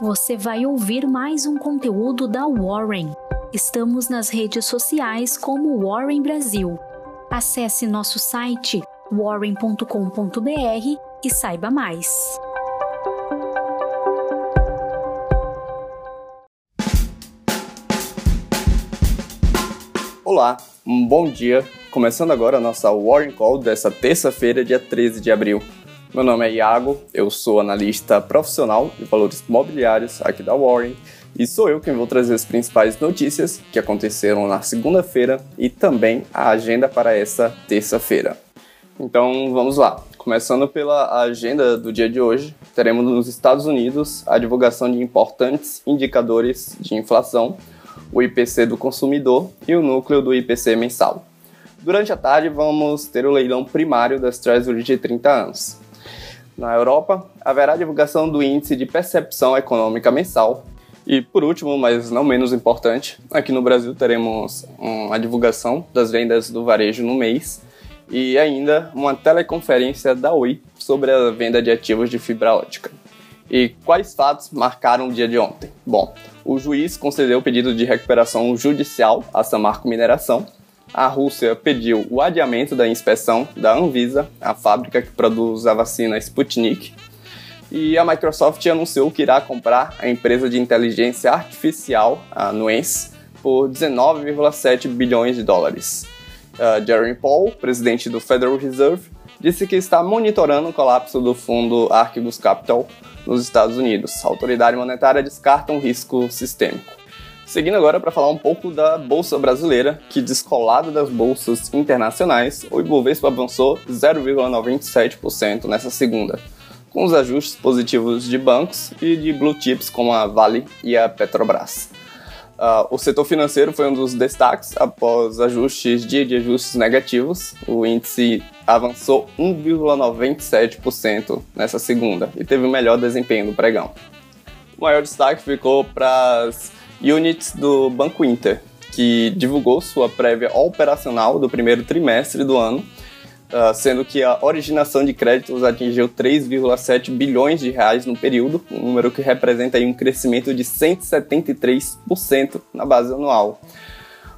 você vai ouvir mais um conteúdo da Warren. Estamos nas redes sociais como Warren Brasil. Acesse nosso site warren.com.br e saiba mais. Olá, um bom dia. Começando agora a nossa Warren Call dessa terça-feira, dia 13 de abril. Meu nome é Iago, eu sou analista profissional de valores imobiliários aqui da Warren e sou eu quem vou trazer as principais notícias que aconteceram na segunda-feira e também a agenda para essa terça-feira. Então vamos lá. Começando pela agenda do dia de hoje, teremos nos Estados Unidos a divulgação de importantes indicadores de inflação, o IPC do consumidor e o núcleo do IPC mensal. Durante a tarde, vamos ter o leilão primário das Treasury de 30 anos. Na Europa, haverá divulgação do Índice de Percepção Econômica Mensal. E por último, mas não menos importante, aqui no Brasil teremos a divulgação das vendas do varejo no mês e ainda uma teleconferência da Oi sobre a venda de ativos de fibra ótica. E quais fatos marcaram o dia de ontem? Bom, o juiz concedeu o pedido de recuperação judicial à Samarco Mineração a Rússia pediu o adiamento da inspeção da Anvisa, a fábrica que produz a vacina Sputnik, e a Microsoft anunciou que irá comprar a empresa de inteligência artificial, a Nuance, por 19,7 bilhões de dólares. Uh, Jeremy Paul, presidente do Federal Reserve, disse que está monitorando o colapso do fundo Archegos Capital nos Estados Unidos. A autoridade monetária descarta um risco sistêmico. Seguindo agora para falar um pouco da Bolsa Brasileira, que descolado das bolsas internacionais, o Ibovespa avançou 0,97% nessa segunda, com os ajustes positivos de bancos e de blue chips como a Vale e a Petrobras. Uh, o setor financeiro foi um dos destaques após ajustes dia de ajustes negativos. O índice avançou 1,97% nessa segunda e teve o melhor desempenho do pregão. O maior destaque ficou para as units do Banco Inter, que divulgou sua prévia operacional do primeiro trimestre do ano, uh, sendo que a originação de créditos atingiu 3,7 bilhões de reais no período, um número que representa um crescimento de 173% na base anual.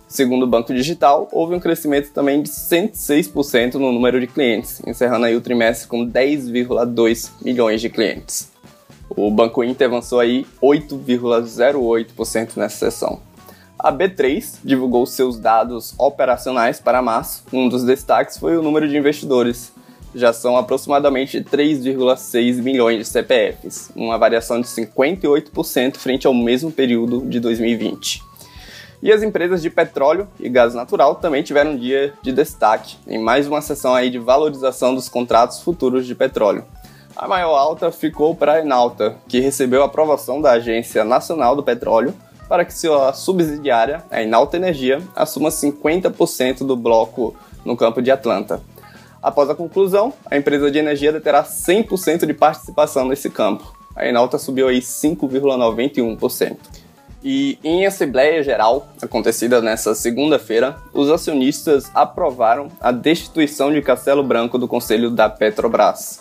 Segundo o Banco Digital, houve um crescimento também de 106% no número de clientes, encerrando aí o trimestre com 10,2 milhões de clientes. O Banco Inter avançou aí 8,08% nessa sessão. A B3 divulgou seus dados operacionais para março. Um dos destaques foi o número de investidores. Já são aproximadamente 3,6 milhões de CPFs, uma variação de 58% frente ao mesmo período de 2020. E as empresas de petróleo e gás natural também tiveram um dia de destaque, em mais uma sessão aí de valorização dos contratos futuros de petróleo. A maior alta ficou para a Enalta, que recebeu a aprovação da Agência Nacional do Petróleo para que sua subsidiária, a Enalta Energia, assuma 50% do bloco no campo de Atlanta. Após a conclusão, a empresa de energia terá 100% de participação nesse campo. A Enalta subiu aí 5,91%. E em Assembleia Geral, acontecida nesta segunda-feira, os acionistas aprovaram a destituição de Castelo Branco do Conselho da Petrobras.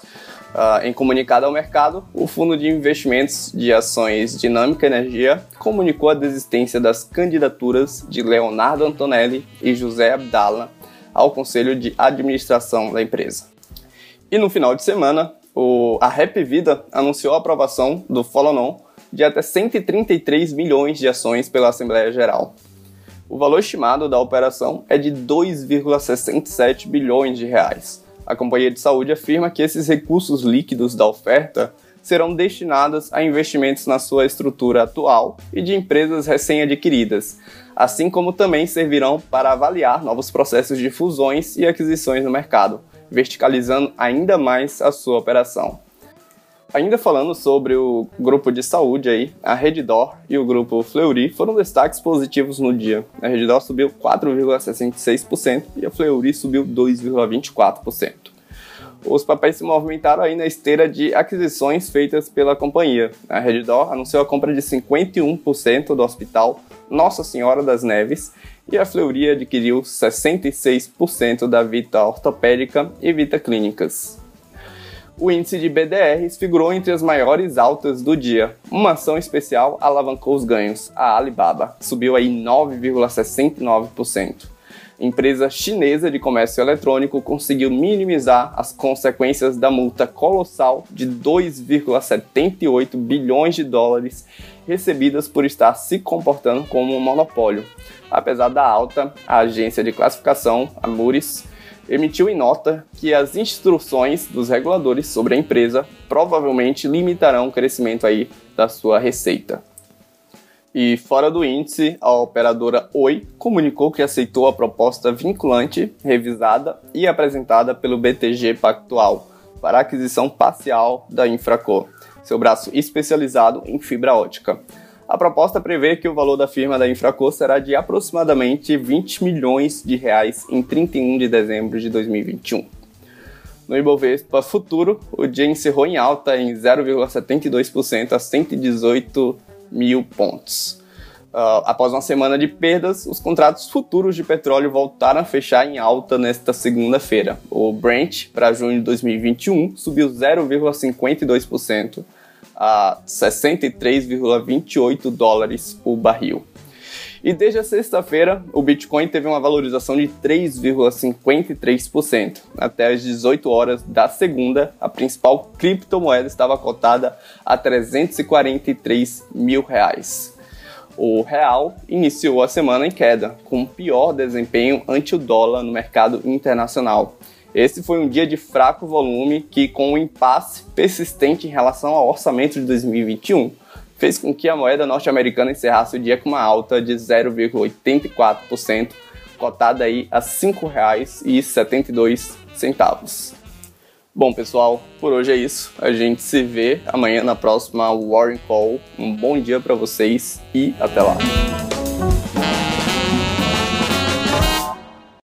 Uh, em comunicado ao mercado, o Fundo de Investimentos de Ações Dinâmica Energia comunicou a desistência das candidaturas de Leonardo Antonelli e José Abdala ao Conselho de Administração da empresa. E no final de semana, o, a Rap Vida anunciou a aprovação do follow-on de até 133 milhões de ações pela Assembleia Geral. O valor estimado da operação é de 2,67 bilhões de reais a Companhia de Saúde afirma que esses recursos líquidos da oferta serão destinados a investimentos na sua estrutura atual e de empresas recém-adquiridas, assim como também servirão para avaliar novos processos de fusões e aquisições no mercado, verticalizando ainda mais a sua operação. Ainda falando sobre o grupo de saúde aí, a Reddor e o grupo Fleury foram destaques positivos no dia. A Reddor subiu 4,66% e a Fleury subiu 2,24%. Os papéis se movimentaram aí na esteira de aquisições feitas pela companhia. A Reddor anunciou a compra de 51% do hospital Nossa Senhora das Neves e a Fleury adquiriu 66% da Vita Ortopédica e Vita Clínicas. O índice de BDRs figurou entre as maiores altas do dia. Uma ação especial alavancou os ganhos, a Alibaba, subiu aí 9,69%. Empresa chinesa de comércio eletrônico conseguiu minimizar as consequências da multa colossal de 2,78 bilhões de dólares recebidas por estar se comportando como um monopólio. Apesar da alta, a agência de classificação, a Moody's, emitiu em nota que as instruções dos reguladores sobre a empresa provavelmente limitarão o crescimento aí da sua receita. E fora do índice, a operadora Oi comunicou que aceitou a proposta vinculante, revisada e apresentada pelo BTG Pactual para a aquisição parcial da Infraco, seu braço especializado em fibra ótica. A proposta prevê que o valor da firma da Infraco será de aproximadamente 20 milhões de reais em 31 de dezembro de 2021. No Ibovespa Futuro, o dia encerrou em alta em 0,72% a 118 mil pontos. Uh, após uma semana de perdas, os contratos futuros de petróleo voltaram a fechar em alta nesta segunda-feira. O Brent, para junho de 2021, subiu 0,52% a 63,28 dólares o barril. E desde a sexta-feira, o Bitcoin teve uma valorização de 3,53%. Até as 18 horas da segunda, a principal criptomoeda estava cotada a 343 mil reais. O real iniciou a semana em queda, com o pior desempenho ante o dólar no mercado internacional. Esse foi um dia de fraco volume que, com um impasse persistente em relação ao orçamento de 2021, fez com que a moeda norte-americana encerrasse o dia com uma alta de 0,84%, cotada aí a R$ 5,72. Bom, pessoal, por hoje é isso. A gente se vê amanhã na próxima Warren Call. Um bom dia para vocês e até lá.